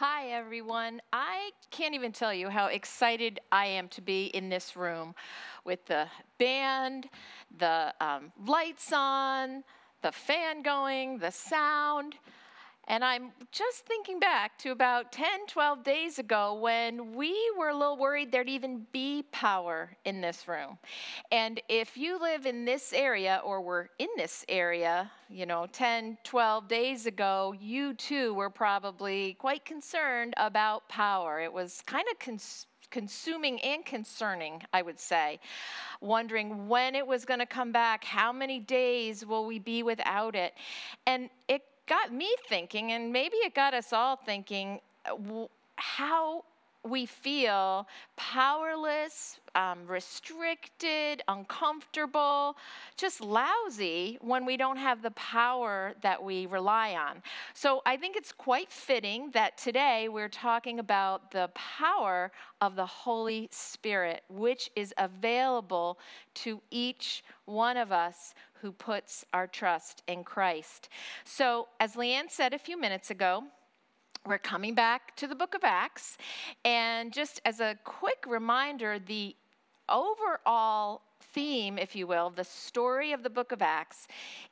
Hi, everyone. I can't even tell you how excited I am to be in this room with the band, the um, lights on, the fan going, the sound. And I'm just thinking back to about 10, 12 days ago when we were a little worried there'd even be power in this room. And if you live in this area or were in this area, you know, 10, 12 days ago, you too were probably quite concerned about power. It was kind of cons- consuming and concerning, I would say. Wondering when it was going to come back, how many days will we be without it? And it got me thinking, and maybe it got us all thinking, uh, how we feel powerless, um, restricted, uncomfortable, just lousy when we don't have the power that we rely on. So I think it's quite fitting that today we're talking about the power of the Holy Spirit, which is available to each one of us who puts our trust in Christ. So, as Leanne said a few minutes ago, we're coming back to the book of Acts. And just as a quick reminder, the overall theme, if you will, the story of the book of Acts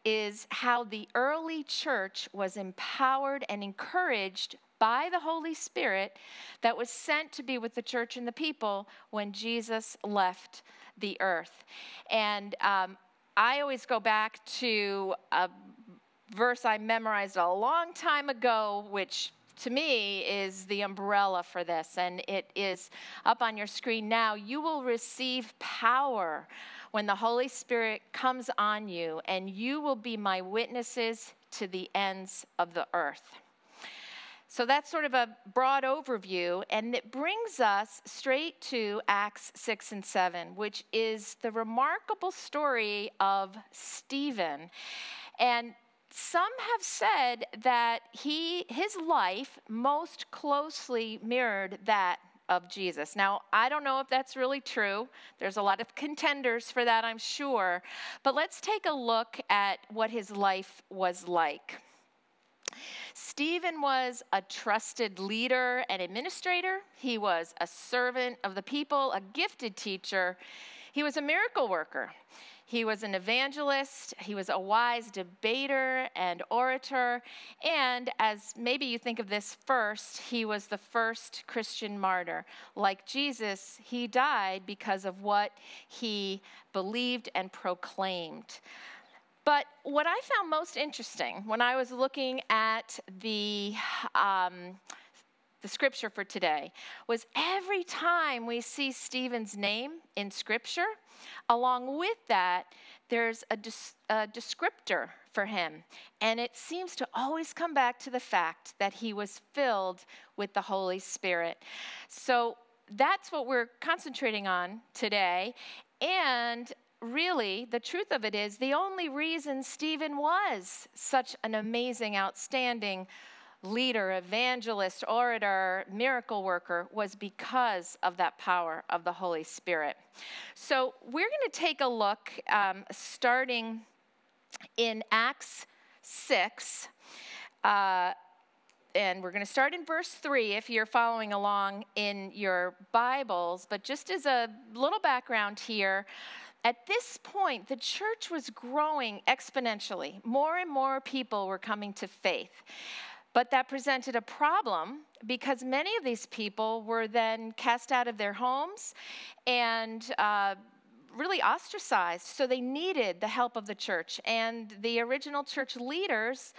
is how the early church was empowered and encouraged by the Holy Spirit that was sent to be with the church and the people when Jesus left the earth. And um, I always go back to a verse I memorized a long time ago, which to me is the umbrella for this, and it is up on your screen now. You will receive power when the Holy Spirit comes on you, and you will be my witnesses to the ends of the earth. So that's sort of a broad overview, and it brings us straight to Acts 6 and 7, which is the remarkable story of Stephen. And some have said that he, his life most closely mirrored that of Jesus. Now, I don't know if that's really true. There's a lot of contenders for that, I'm sure. But let's take a look at what his life was like. Stephen was a trusted leader and administrator. He was a servant of the people, a gifted teacher. He was a miracle worker. He was an evangelist, he was a wise debater and orator, and as maybe you think of this first, he was the first Christian martyr. Like Jesus, he died because of what he believed and proclaimed. But what I found most interesting when I was looking at the um, the scripture for today was every time we see Stephen's name in scripture, along with that, there's a, a, descriptor for him. And it seems to always come back to the fact that he was filled with the Holy Spirit. So that's what we're concentrating on today. And really, the truth of it is, the only reason Stephen was such an amazing, outstanding leader, evangelist, orator, miracle worker was because of that power of the Holy Spirit. So we're going to take a look um, starting in Acts 6. Uh, and we're going to start in verse 3 if you're following along in your Bibles. But just as a little background here, at this point, the church was growing exponentially. More and more people were coming to faith. But that presented a problem because many of these people were then cast out of their homes and uh, really ostracized. So they needed the help of the church. And the original church leaders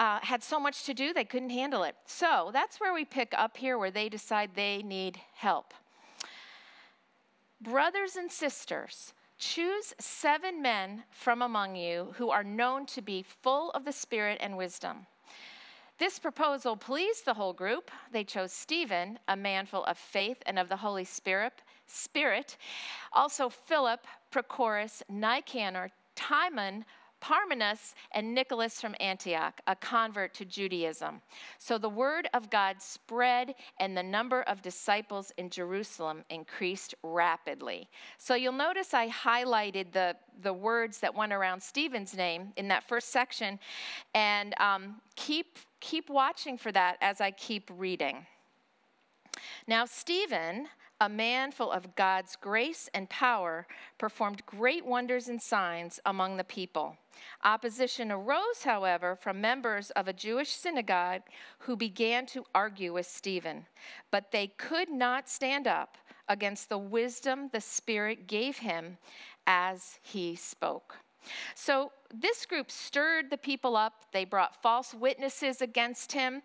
uh, had so much to do, they couldn't handle it. So that's where we pick up here, where they decide they need help. Brothers and sisters, Choose seven men from among you who are known to be full of the Spirit and wisdom. This proposal pleased the whole group. They chose Stephen, a man full of faith and of the Holy Spirit, Spirit. Also Philip, Prochorus, Nicanor, Timon, Parmenas and Nicholas from Antioch, a convert to Judaism. So the word of God spread, and the number of disciples in Jerusalem increased rapidly. So you'll notice I highlighted the, the words that went around Stephen's name in that first section. And um, keep, keep watching for that as I keep reading. Now, Stephen, a man full of God's grace and power, performed great wonders and signs among the people. Opposition arose, however, from members of a Jewish synagogue who began to argue with Stephen, but they could not stand up against the wisdom the Spirit gave him as he spoke. So this group stirred the people up. They brought false witnesses against him.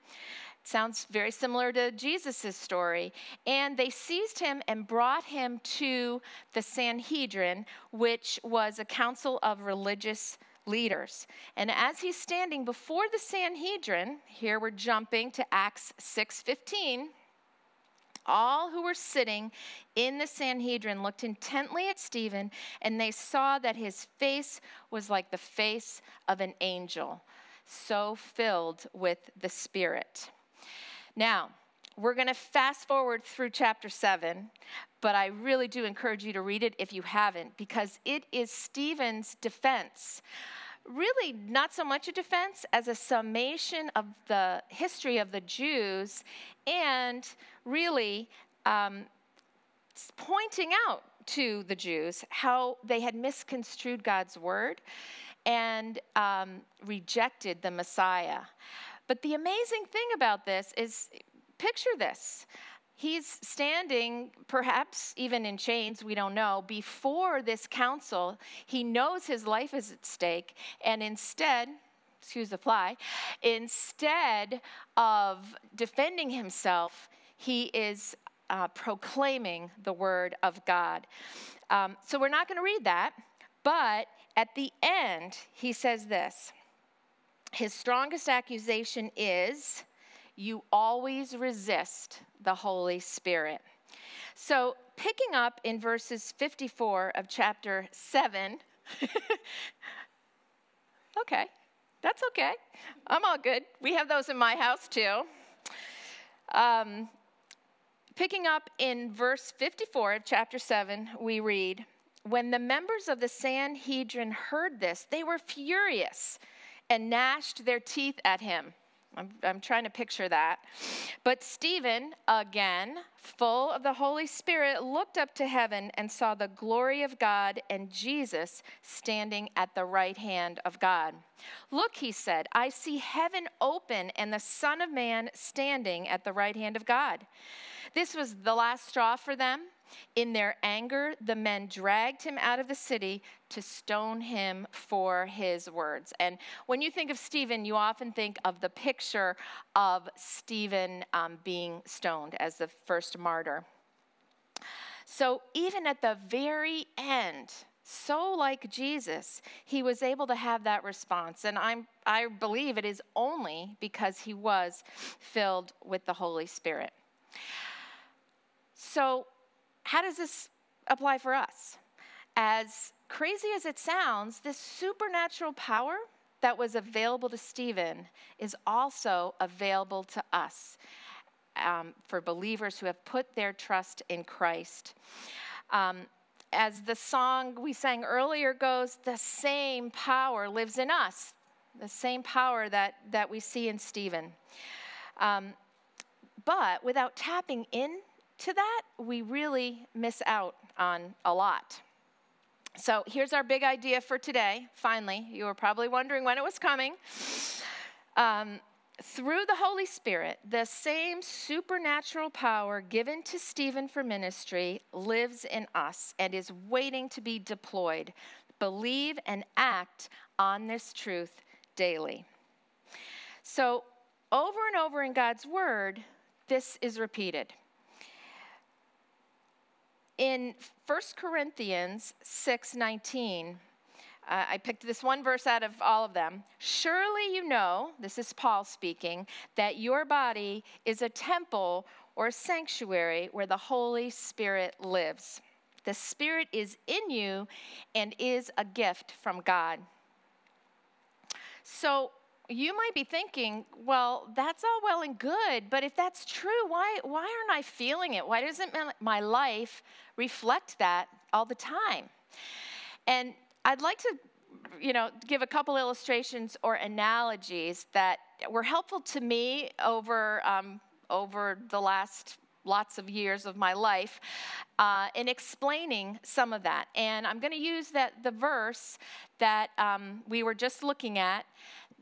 Sounds very similar to Jesus' story. And they seized him and brought him to the Sanhedrin, which was a council of religious leaders. And as he's standing before the Sanhedrin, here we're jumping to Acts 6:15, all who were sitting in the Sanhedrin looked intently at Stephen, and they saw that his face was like the face of an angel, so filled with the Spirit. Now, we're going to fast forward through chapter 7, but I really do encourage you to read it if you haven't, because it is Stephen's defense. Really, not so much a defense as a summation of the history of the Jews and really um, pointing out to the Jews how they had misconstrued God's word and um, rejected the Messiah. But the amazing thing about this is picture this. He's standing, perhaps even in chains, we don't know, before this council. He knows his life is at stake, and instead, excuse the fly, instead of defending himself, he is uh, proclaiming the word of God. Um, so we're not going to read that, but at the end, he says this his strongest accusation is you always resist the Holy Spirit. So, picking up in verses 54 of chapter 7, okay, that's okay. I'm all good. We have those in my house too. Um, picking up in verse 54 of chapter 7, we read, When the members of the Sanhedrin heard this, they were furious and gnashed their teeth at him. I'm, I'm, trying to picture that. But Stephen, again, full of the Holy Spirit, looked up to heaven and saw the glory of God and Jesus standing at the right hand of God. Look, he said, I see heaven open and the Son of Man standing at the right hand of God. This was the last straw for them. In their anger, the men dragged him out of the city to stone him for his words. And when you think of Stephen, you often think of the picture of Stephen um, being stoned as the first martyr. So even at the very end, so like Jesus, he was able to have that response. And I'm, I believe it is only because he was filled with the Holy Spirit. So how does this apply for us? As crazy as it sounds, this supernatural power that was available to Stephen is also available to us um, for believers who have put their trust in Christ. Um, as the song we sang earlier goes, the same power lives in us, the same power that, that we see in Stephen. Um, but without tapping in to that, we really miss out on a lot. So here's our big idea for today. Finally, you were probably wondering when it was coming. Um, through the Holy Spirit, the same supernatural power given to Stephen for ministry lives in us and is waiting to be deployed. Believe and act on this truth daily. So, over and over in God's Word, this is repeated in 1 Corinthians 6:19, uh, I picked this one verse out of all of them. Surely you know, this is Paul speaking, that your body is a temple or sanctuary where the Holy Spirit lives. The Spirit is in you and is a gift from God. So you might be thinking, well, that's all well and good, but if that's true, why, why aren't I feeling it? Why doesn't my life reflect that all the time? And I'd like to you know, give a couple illustrations or analogies that were helpful to me over um, over the last lots of years of my life uh, in explaining some of that. And I'm going to use that the verse that um, we were just looking at.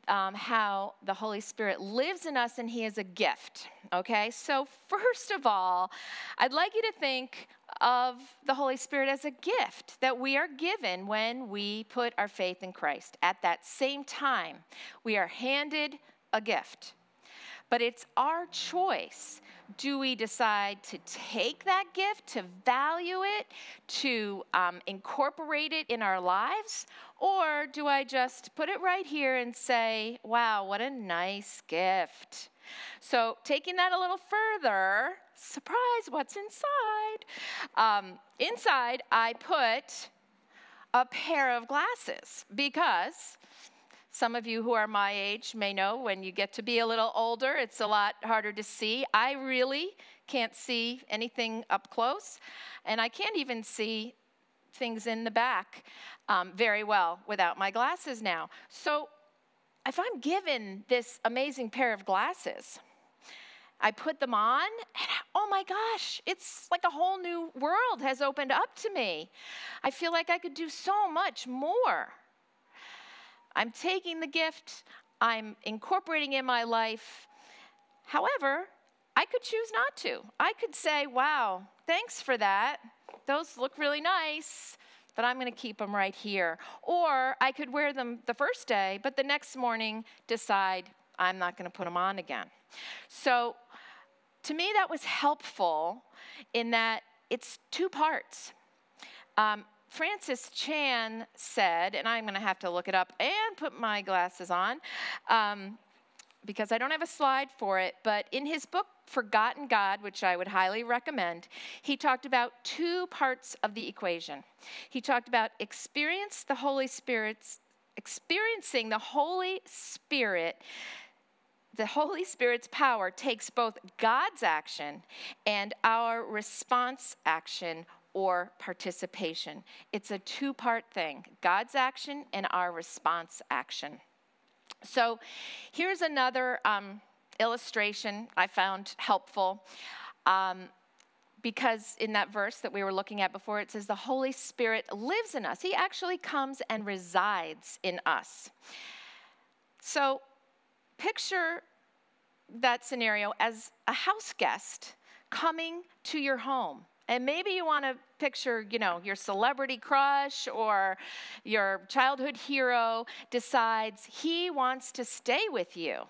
Um, how the Holy Spirit lives in us and He is a gift. Okay, so first of all, I'd like you to think of the Holy Spirit as a gift that we are given when we put our faith in Christ. At that same time, we are handed a gift. But it's our choice. Do we decide to take that gift, to value it, to um, incorporate it in our lives? Or do I just put it right here and say, wow, what a nice gift? So, taking that a little further, surprise, what's inside? Um, inside, I put a pair of glasses because some of you who are my age may know when you get to be a little older, it's a lot harder to see. I really can't see anything up close, and I can't even see things in the back um, very well without my glasses now. So, if I'm given this amazing pair of glasses, I put them on, and oh my gosh, it's like a whole new world has opened up to me. I feel like I could do so much more. I'm taking the gift, I'm incorporating in my life. However, I could choose not to. I could say, wow, thanks for that. Those look really nice, but I'm going to keep them right here. Or I could wear them the first day, but the next morning decide I'm not going to put them on again. So to me, that was helpful in that it's two parts. Um, Francis Chan said, and I'm going to have to look it up and put my glasses on um, because I don't have a slide for it, but in his book, Forgotten God, which I would highly recommend, he talked about two parts of the equation. He talked about experience the Holy Spirit's experiencing the Holy Spirit the Holy Spirit's power takes both God's action and our response action or participation. It's a two part thing God's action and our response action. So here's another um, illustration I found helpful. Um, because in that verse that we were looking at before, it says the Holy Spirit lives in us. He actually comes and resides in us. So picture that scenario as a house guest coming to your home. And maybe you want to picture, you know, your celebrity crush or your childhood hero decides he wants to stay with you.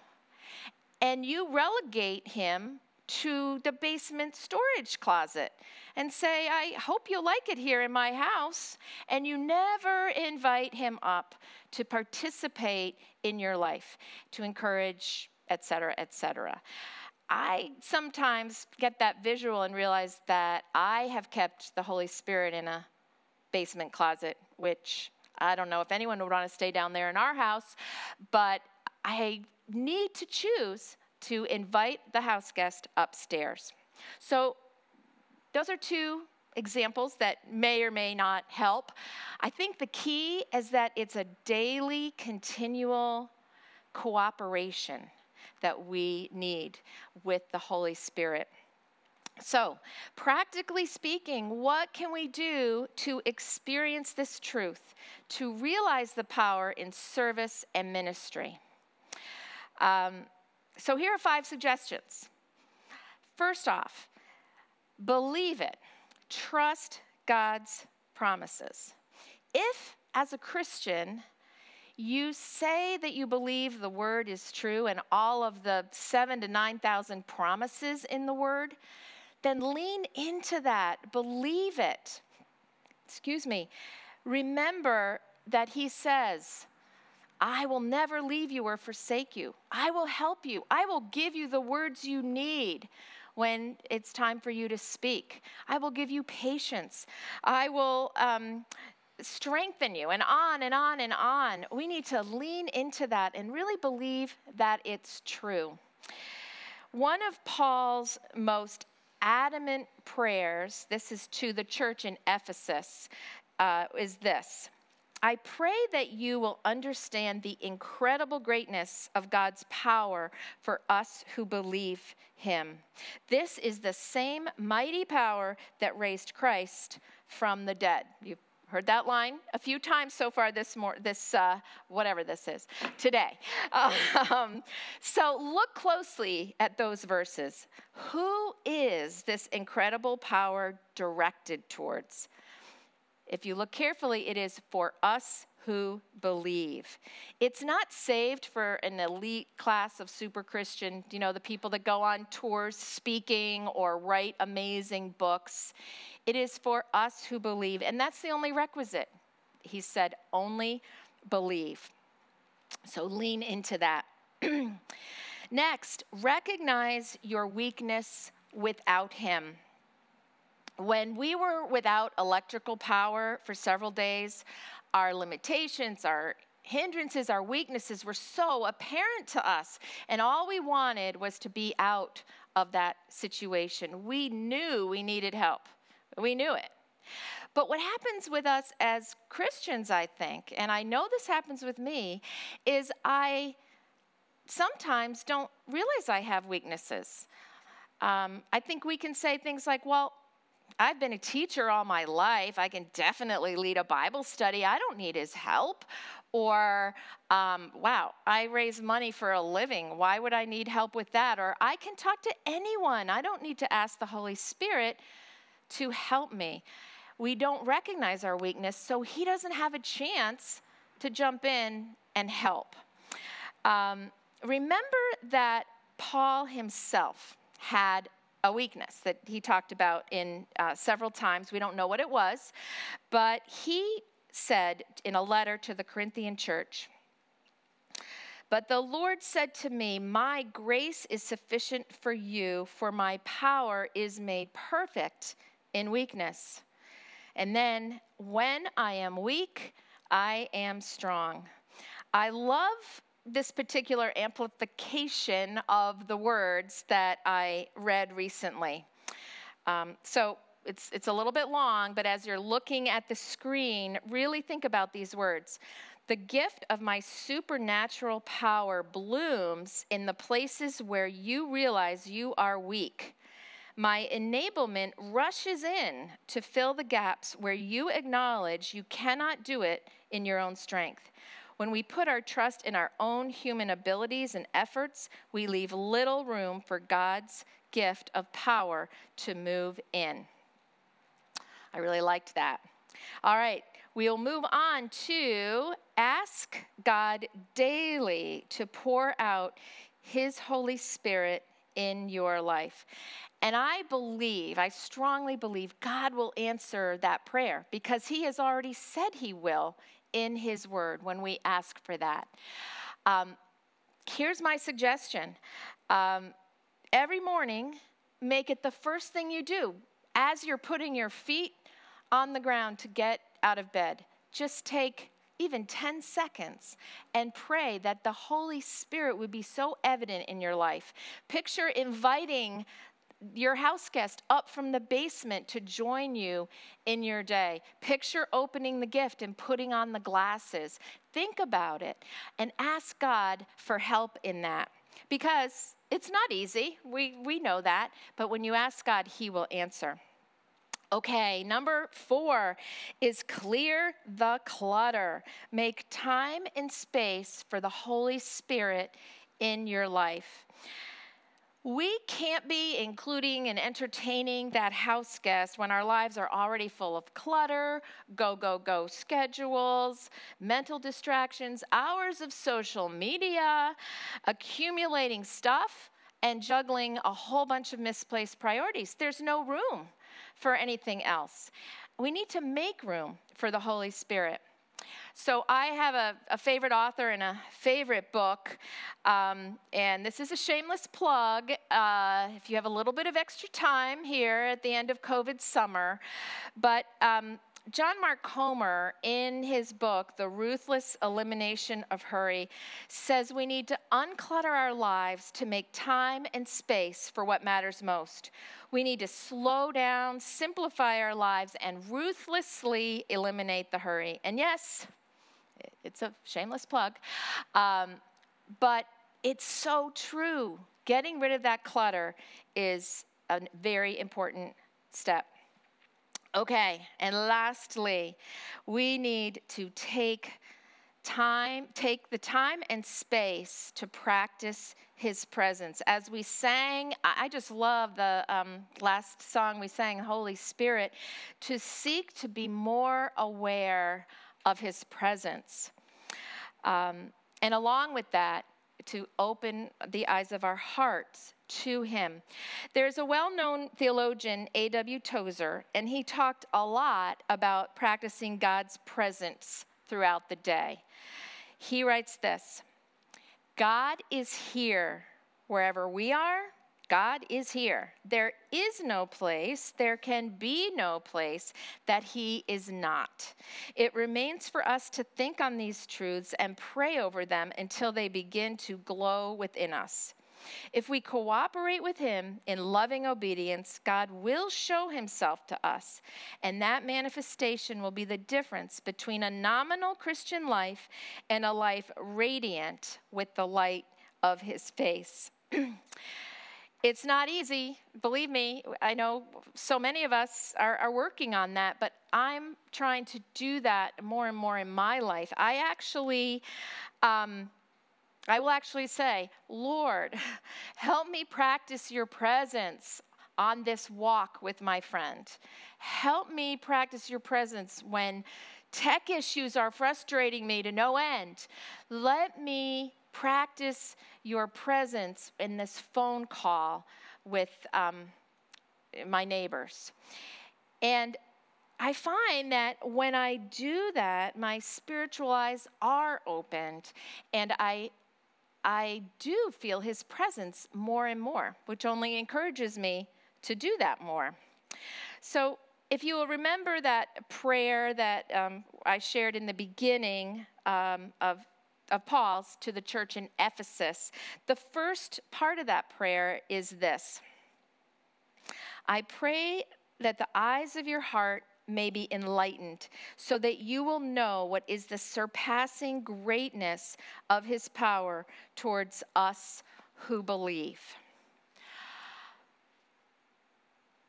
And you relegate him to the basement storage closet and say, I hope you like it here in my house. And you never invite him up to participate in your life, to encourage, et cetera, et cetera. I sometimes get that visual and realize that I have kept the Holy Spirit in a basement closet, which I don't know if anyone would want to stay down there in our house, but I need to choose to invite the house guest upstairs. So, those are two examples that may or may not help. I think the key is that it's a daily, continual cooperation that we need with the Holy Spirit. So, practically speaking, what can we do to experience this truth, to realize the power in service and ministry? Um, so, here are five suggestions. First off, believe it, trust God's promises. If, as a Christian, you say that you believe the word is true and all of the seven to 9,000 promises in the word, then lean into that. Believe it. Excuse me. Remember that he says, I will never leave you or forsake you. I will help you. I will give you the words you need when it's time for you to speak. I will give you patience. I will um, strengthen you, and on and on and on. We need to lean into that and really believe that it's true. One of Paul's most adamant prayers, this is to the church in Ephesus, uh, is this I pray that you will understand the incredible greatness of God's power for us who believe him. This is the same mighty power that raised Christ from the dead. You've heard that line a few times so far this mor- this uh, whatever this is today. Um, so look closely at those verses. Who is this incredible power directed towards? If you look carefully, it is for us who believe. It's not saved for an elite class of super Christian, you know, the people that go on tours speaking or write amazing books. It is for us who believe, and that's the only requisite. He said, only believe. So lean into that. Next, recognize your weakness without Him. When we were without electrical power for several days, our limitations, our hindrances, our weaknesses were so apparent to us. And all we wanted was to be out of that situation. We knew we needed help, we knew it. But what happens with us as Christians, I think, and I know this happens with me, is I sometimes don't realize I have weaknesses. Um, I think we can say things like, well, I've been a teacher all my life. I can definitely lead a Bible study. I don't need his help. Or, um, wow, I raise money for a living. Why would I need help with that? Or, I can talk to anyone. I don't need to ask the Holy Spirit to help me. We don't recognize our weakness, so he doesn't have a chance to jump in and help. Um, remember that Paul himself had a weakness that he talked about in uh, several times. We don't know what it was, but he said in a letter to the Corinthian church, but the Lord said to me, My grace is sufficient for you, for my power is made perfect in weakness. And then, when I am weak, I am strong. I love this particular amplification of the words that I read recently. Um, so it's, it's a little bit long, but as you're looking at the screen, really think about these words. The gift of my supernatural power blooms in the places where you realize you are weak. My enablement rushes in to fill the gaps where you acknowledge you cannot do it in your own strength. When we put our trust in our own human abilities and efforts, we leave little room for God's gift of power to move in. I really liked that. All right, we'll move on to ask God daily to pour out His Holy Spirit in your life. And I believe, I strongly believe, God will answer that prayer because He has already said He will in His Word when we ask for that. Um, here's my suggestion um, every morning, make it the first thing you do as you're putting your feet on the ground to get out of bed. Just take even 10 seconds and pray that the Holy Spirit would be so evident in your life. Picture inviting your house guest up from the basement to join you in your day. Picture opening the gift and putting on the glasses. Think about it and ask God for help in that because it's not easy. We, we know that. But when you ask God, He will answer. Okay, number four is clear the clutter. Make time and space for the Holy Spirit in your life. We can't be including and entertaining that house guest when our lives are already full of clutter, go, go, go schedules, mental distractions, hours of social media, accumulating stuff, and juggling a whole bunch of misplaced priorities. There's no room for anything else. We need to make room for the Holy Spirit. So I have a, a, favorite author and a favorite book, um, and this is a shameless plug. Uh, if you have a little bit of extra time here at the end of COVID summer, but um, John Mark Comer, in his book, The Ruthless Elimination of Hurry, says we need to unclutter our lives to make time and space for what matters most. We need to slow down, simplify our lives, and ruthlessly eliminate the hurry. And yes, It's a shameless plug. Um, but it's so true. Getting rid of that clutter is a very important step. Okay, and lastly, we need to take time, take the time and space to practice his presence. As we sang, I just love the um, last song we sang, Holy Spirit, to seek to be more aware of his presence. Um, and along with that, to open the eyes of our hearts to him. There's a well known theologian, A.W. Tozer, and he talked a lot about practicing God's presence throughout the day. He writes this God is here wherever we are. God is here. There is no place, there can be no place that He is not. It remains for us to think on these truths and pray over them until they begin to glow within us. If we cooperate with Him in loving obedience, God will show Himself to us, and that manifestation will be the difference between a nominal Christian life and a life radiant with the light of His face. it's not easy, believe me. I know so many of us are, are working on that, but I'm trying to do that more and more in my life. I actually. Um, I will actually say, Lord, help me practice your presence on this walk with my friend. Help me practice your presence when tech issues are frustrating me to no end. Let me practice your presence in this phone call with um, my neighbors. And I find that when I do that, my spiritual eyes are opened and I I do feel his presence more and more, which only encourages me to do that more. So, if you will remember that prayer that um, I shared in the beginning um, of, of Paul's to the church in Ephesus, the first part of that prayer is this I pray that the eyes of your heart may be enlightened, so that you will know what is the surpassing greatness of his power towards us who believe.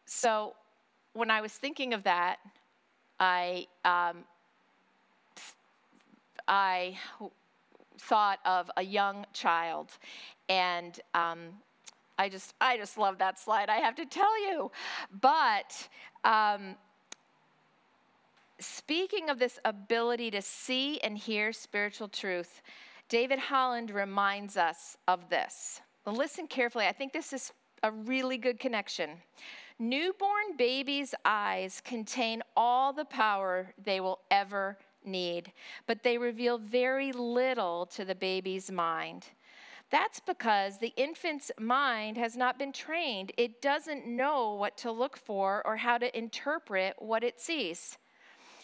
So, when I was thinking of that, I, um, I thought of a young child, and um, I just, I just love that slide. I have to tell you, but um, speaking of this ability to see and hear spiritual truth, David Holland reminds us of this. listen carefully. I think this is a really good connection. Newborn babies' eyes contain all the power they will ever need, but they reveal very little to the baby's mind. That's because the infant's mind has not been trained. It doesn't know what to look for or how to interpret what it sees.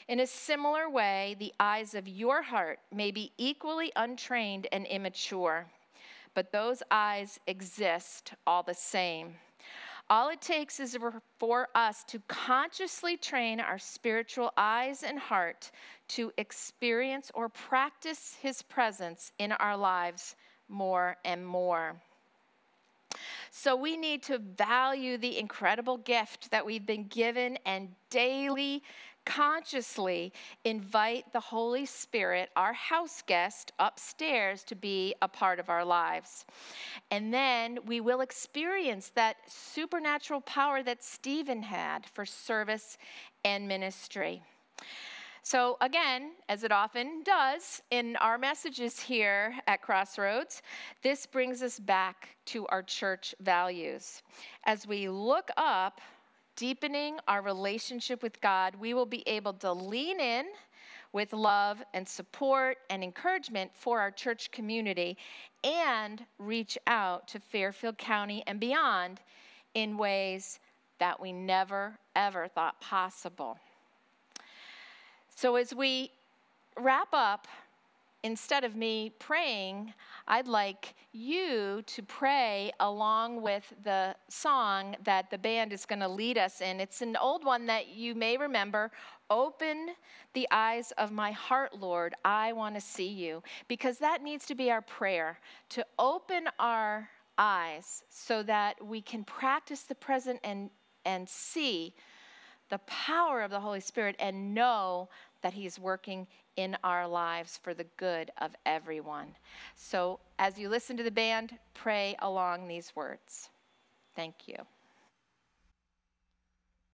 In a similar way, the eyes of your heart may be equally untrained and immature, but those eyes exist all the same. All it takes is for us to consciously train our spiritual eyes and heart to experience or practice His presence in our lives more and more. So we need to value the incredible gift that we've been given and daily consciously invite the Holy Spirit, our house guest, upstairs to be a part of our lives. And then we will experience that supernatural power that Stephen had for service and ministry. So, again, as it often does in our messages here at Crossroads, this brings us back to our church values. As we look up deepening our relationship with God, we will be able to lean in with love and support and encouragement for our church community and reach out to Fairfield County and beyond in ways that we never, ever thought possible. So, as we wrap up, instead of me praying, I'd like you to pray along with the song that the band is going to lead us in. It's an old one that you may remember. Open the eyes of my heart, Lord. I want to see you. Because that needs to be our prayer to open our eyes so that we can practice the present and, and see the power of the Holy Spirit and know that He's working in our lives for the good of everyone. So, as you listen to the band, pray along these words. Thank you.